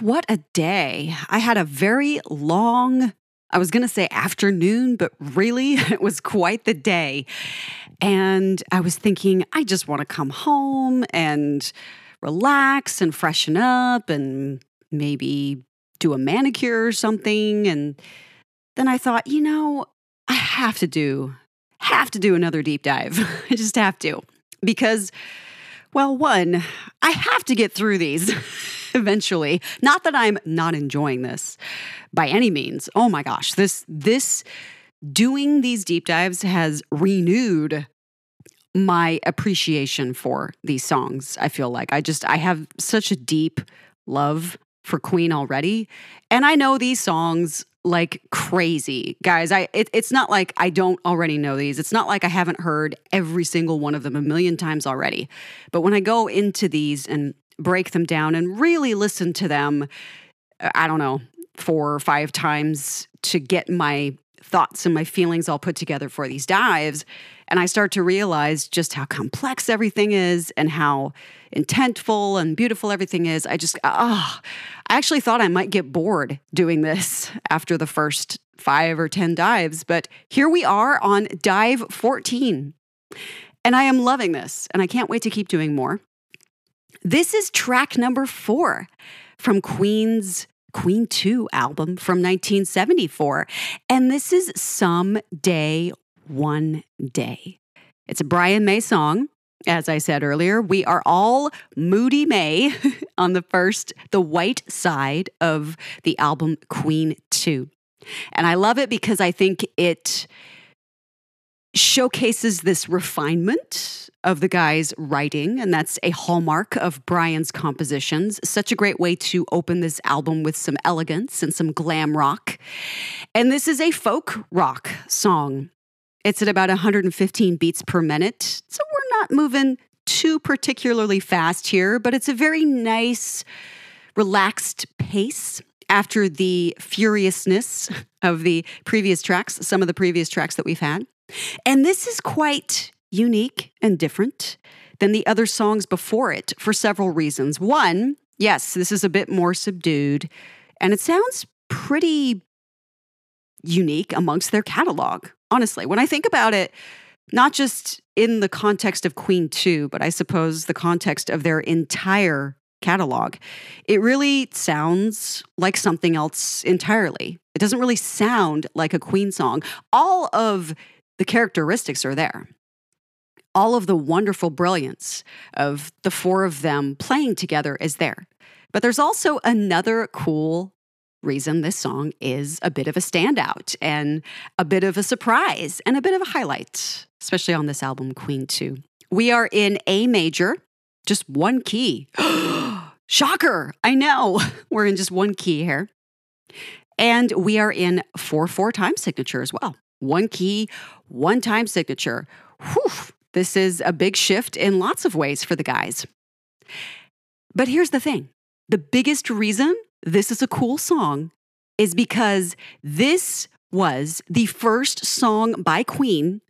what a day. I had a very long, I was going to say afternoon, but really it was quite the day. And I was thinking, I just want to come home and relax and freshen up and maybe do a manicure or something. And then I thought, you know, I have to do, have to do another deep dive. I just have to. Because, well, one, I have to get through these eventually. Not that I'm not enjoying this by any means. Oh my gosh, this, this, doing these deep dives has renewed my appreciation for these songs. I feel like I just, I have such a deep love for Queen already. And I know these songs like crazy. Guys, I it, it's not like I don't already know these. It's not like I haven't heard every single one of them a million times already. But when I go into these and break them down and really listen to them, I don't know, four or five times to get my thoughts and my feelings all put together for these dives, and I start to realize just how complex everything is and how intentful and beautiful everything is. I just, ah, oh, I actually thought I might get bored doing this after the first five or 10 dives, but here we are on dive 14. And I am loving this, and I can't wait to keep doing more. This is track number four from Queen's Queen 2 album from 1974. And this is Some Day one day. It's a Brian May song. As I said earlier, we are all Moody May on the first, the white side of the album Queen 2. And I love it because I think it showcases this refinement of the guy's writing, and that's a hallmark of Brian's compositions. Such a great way to open this album with some elegance and some glam rock. And this is a folk rock song. It's at about 115 beats per minute. So we're not moving too particularly fast here, but it's a very nice, relaxed pace after the furiousness of the previous tracks, some of the previous tracks that we've had. And this is quite unique and different than the other songs before it for several reasons. One, yes, this is a bit more subdued, and it sounds pretty unique amongst their catalog honestly. When I think about it, not just in the context of Queen 2, but I suppose the context of their entire catalog, it really sounds like something else entirely. It doesn't really sound like a Queen song. All of the characteristics are there. All of the wonderful brilliance of the four of them playing together is there. But there's also another cool reason this song is a bit of a standout and a bit of a surprise and a bit of a highlight, especially on this album, Queen 2. We are in A major, just one key. Shocker! I know. We're in just one key here. And we are in 4 4 time signature as well. One key, one time signature. Whew, this is a big shift in lots of ways for the guys. But here's the thing the biggest reason this is a cool song is because this was the first song by Queen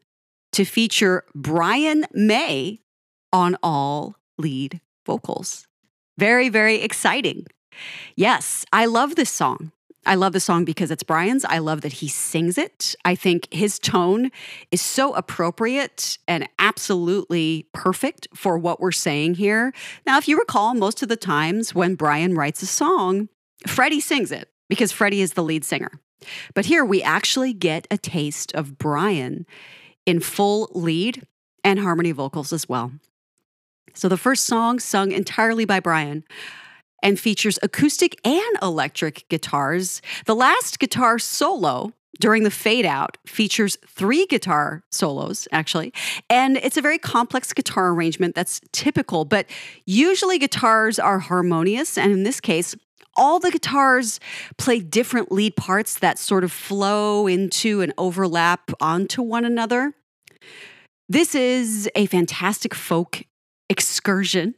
to feature Brian May on all lead vocals. Very, very exciting. Yes, I love this song. I love the song because it's Brian's. I love that he sings it. I think his tone is so appropriate and absolutely perfect for what we're saying here. Now, if you recall, most of the times when Brian writes a song, Freddie sings it because Freddie is the lead singer. But here we actually get a taste of Brian in full lead and harmony vocals as well. So the first song, sung entirely by Brian, and features acoustic and electric guitars. The last guitar solo during the fade out features three guitar solos, actually. And it's a very complex guitar arrangement that's typical, but usually guitars are harmonious. And in this case, all the guitars play different lead parts that sort of flow into and overlap onto one another. This is a fantastic folk excursion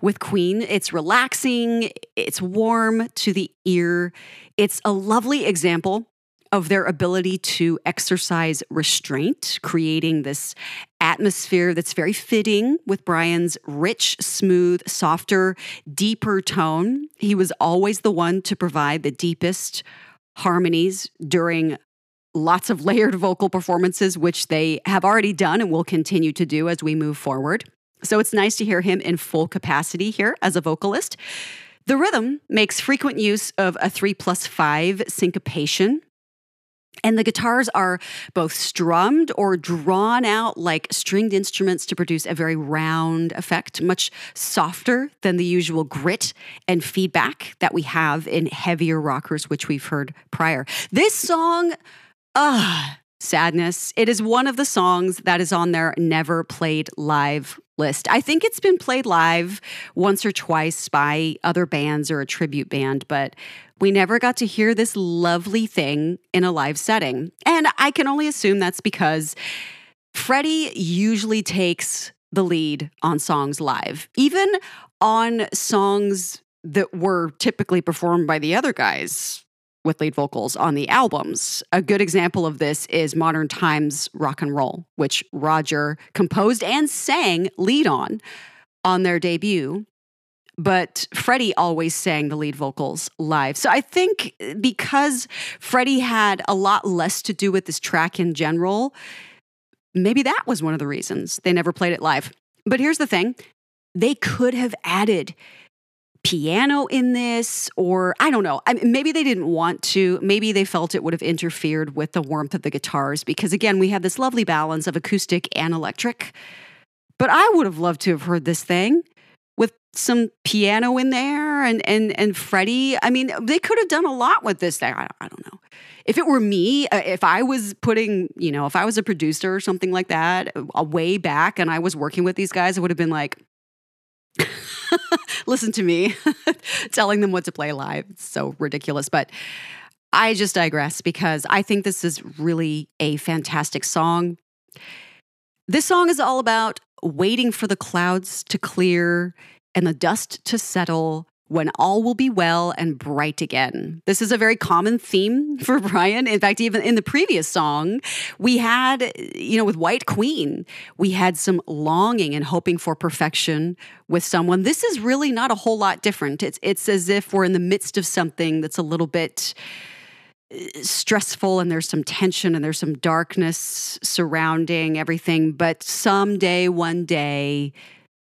with Queen. It's relaxing, it's warm to the ear. It's a lovely example of their ability to exercise restraint, creating this atmosphere that's very fitting with Brian's rich, smooth, softer, deeper tone. He was always the one to provide the deepest harmonies during lots of layered vocal performances, which they have already done and will continue to do as we move forward. So it's nice to hear him in full capacity here as a vocalist. The rhythm makes frequent use of a three plus five syncopation. And the guitars are both strummed or drawn out like stringed instruments to produce a very round effect, much softer than the usual grit and feedback that we have in heavier rockers, which we've heard prior. This song, ah, sadness. It is one of the songs that is on their never played live list. I think it's been played live once or twice by other bands or a tribute band, but we never got to hear this lovely thing in a live setting. And I can only assume that's because Freddie usually takes the lead on songs live, even on songs that were typically performed by the other guys with lead vocals on the albums. A good example of this is Modern Times Rock and Roll, which Roger composed and sang lead on on their debut. But Freddie always sang the lead vocals live. So I think uh, because Freddie had a lot less to do with this track in general, maybe that was one of the reasons they never played it live. But here's the thing they could have added piano in this or i don't know. I mean, maybe they didn't want to. Maybe they felt it would have interfered with the warmth of the guitars because again we have this lovely balance of acoustic and electric. But i would have loved to have heard this thing with some piano in there and and and freddie. I mean they could have done a lot with this thing. I, I don't know. If it were me uh, if i was putting you know if i was a producer or something like that uh, way back and i was working with these guys it would have been like listen to me telling them what to play live. It's so ridiculous. But I just digress because I think this is really a fantastic song. This song is all about waiting for the clouds to clear and the dust to settle when all will be well and bright again. This is a very common theme for Brian. In fact, even in the previous song, we had, you know, with White Queen, we had some longing and hoping for perfection with someone. This is really not a whole lot different. It's it's as if we're in the midst of something that's a little bit uh, stressful and there's some tension and there's some darkness surrounding everything, but someday one day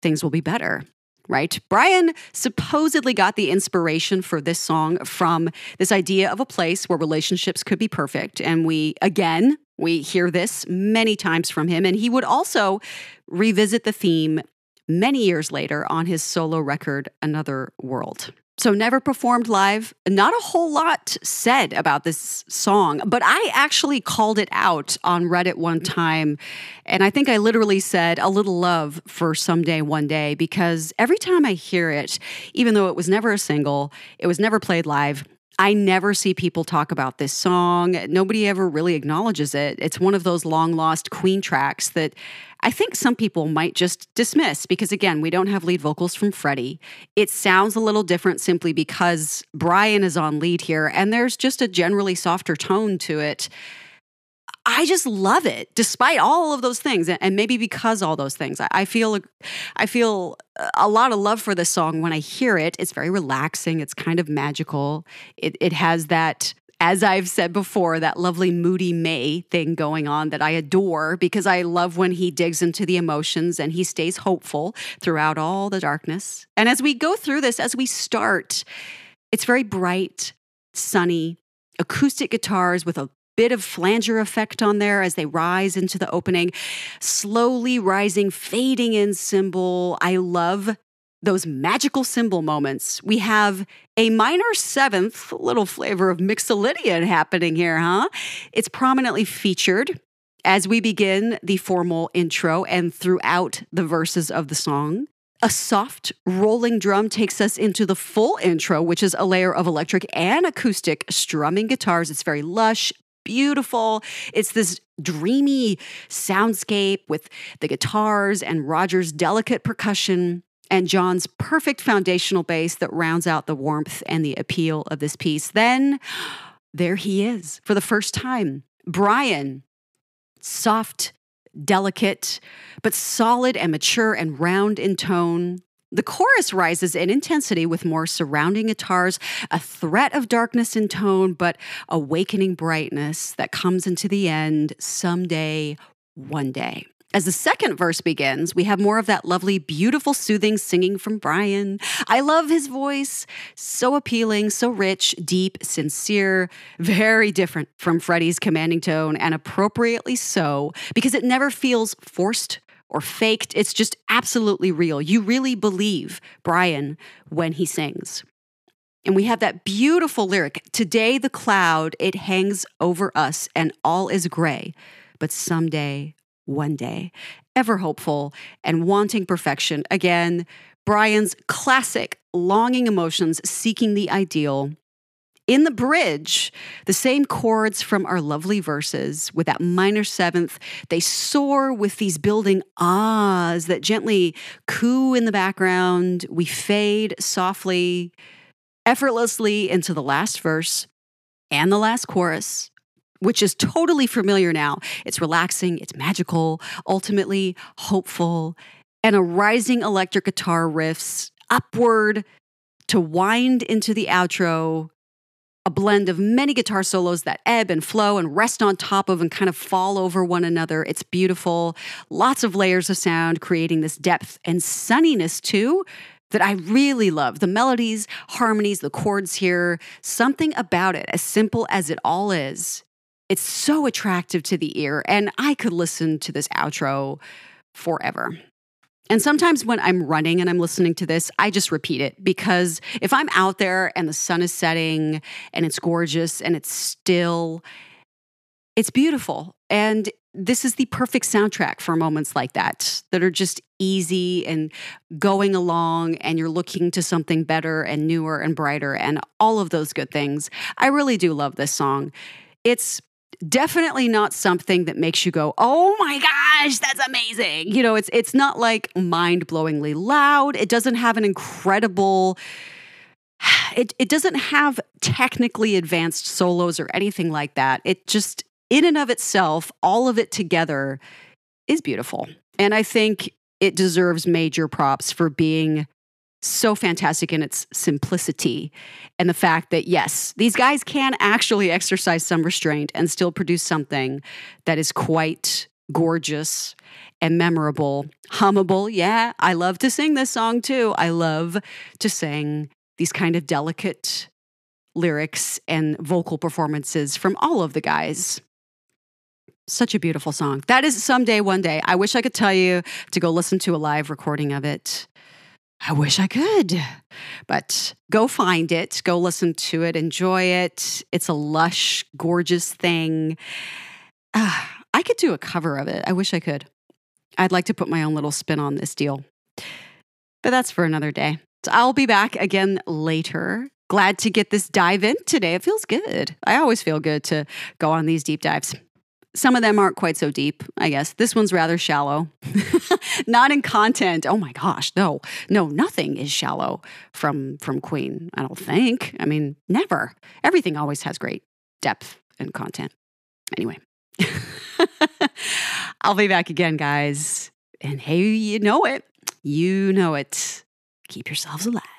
things will be better right? Brian supposedly got the inspiration for this song from this idea of a place where relationships could be perfect. And we, again, we hear this many times from him. And he would also revisit the theme many years later on his solo record, Another World. So, never performed live. Not a whole lot said about this song, but I actually called it out on Reddit one time. And I think I literally said a little love for Someday One Day because every time I hear it, even though it was never a single, it was never played live, I never see people talk about this song. Nobody ever really acknowledges it. It's one of those long lost Queen tracks that I think some people might just dismiss because, again, we don't have lead vocals from Freddie. It sounds a little different simply because Brian is on lead here and there's just a generally softer tone to it. I just love it, despite all of those things, and maybe because all those things. I feel, I feel a lot of love for this song when I hear it. It's very relaxing. It's kind of magical. It it has that, as I've said before, that lovely moody May thing going on that I adore because I love when he digs into the emotions and he stays hopeful throughout all the darkness. And as we go through this, as we start, it's very bright, sunny, acoustic guitars with a bit of flanger effect on there as they rise into the opening, slowly rising, fading in cymbal. I love those magical cymbal moments. We have a minor seventh, little flavor of mixolydian happening here, huh? It's prominently featured as we begin the formal intro and throughout the verses of the song. A soft rolling drum takes us into the full intro, which is a layer of electric and acoustic strumming guitars. It's very lush, beautiful. It's this dreamy soundscape with the guitars and Roger's delicate percussion and John's perfect foundational bass that rounds out the warmth and the appeal of this piece. Then there he is for the first time. Brian, soft, delicate, but solid and mature and round in tone. The chorus rises in intensity with more surrounding guitars, a threat of darkness in tone, but awakening brightness that comes into the end someday, one day. As the second verse begins, we have more of that lovely, beautiful, soothing singing from Brian. I love his voice. So appealing, so rich, deep, sincere, very different from Freddie's commanding tone, and appropriately so, because it never feels forced or faked. It's just absolutely real. You really believe Brian when he sings. And we have that beautiful lyric Today the cloud, it hangs over us, and all is gray. But someday one day, ever hopeful and wanting perfection. Again, Brian's classic longing emotions seeking the ideal. In the bridge, the same chords from our lovely verses with that minor seventh, they soar with these building ahs that gently coo in the background. We fade softly, effortlessly into the last verse and the last chorus which is totally familiar now. It's relaxing, it's magical, ultimately hopeful, and a rising electric guitar riffs upward to wind into the outro. A blend of many guitar solos that ebb and flow and rest on top of and kind of fall over one another. It's beautiful. Lots of layers of sound, creating this depth and sunniness too that I really love. The melodies, harmonies, the chords here, something about it, as simple as it all is, it's so attractive to the ear, and I could listen to this outro forever. And sometimes when I'm running and I'm listening to this, I just repeat it because if I'm out there and the sun is setting and it's gorgeous and it's still, it's beautiful. And this is the perfect soundtrack for moments like that, that are just easy and going along, and you're looking to something better and newer and brighter and all of those good things. I really do love this song. It's definitely not something that makes you go, "Oh my gosh, that's amazing." You know, it's it's not like mind-blowingly loud. It doesn't have an incredible it it doesn't have technically advanced solos or anything like that. It just in and of itself, all of it together is beautiful. And I think it deserves major props for being so fantastic in its simplicity and the fact that, yes, these guys can actually exercise some restraint and still produce something that is quite gorgeous and memorable. Hummable, yeah, I love to sing this song too. I love to sing these kind of delicate lyrics and vocal performances from all of the guys. Such a beautiful song. That is someday, one day. I wish I could tell you to go listen to a live recording of it. I wish I could. But go find it, go listen to it, enjoy it. It's a lush, gorgeous thing. Uh, I could do a cover of it. I wish I could. I'd like to put my own little spin on this deal. But that's for another day. So I'll be back again later. Glad to get this dive in today. It feels good. I always feel good to go on these deep dives. Some of them aren't quite so deep, I guess. This one's rather shallow. Not in content. Oh my gosh, no. No, nothing is shallow from from Queen, I don't think. I mean, never. Everything always has great depth and content. Anyway. I'll be back again, guys. And hey, you know it. You know it. Keep yourselves alive.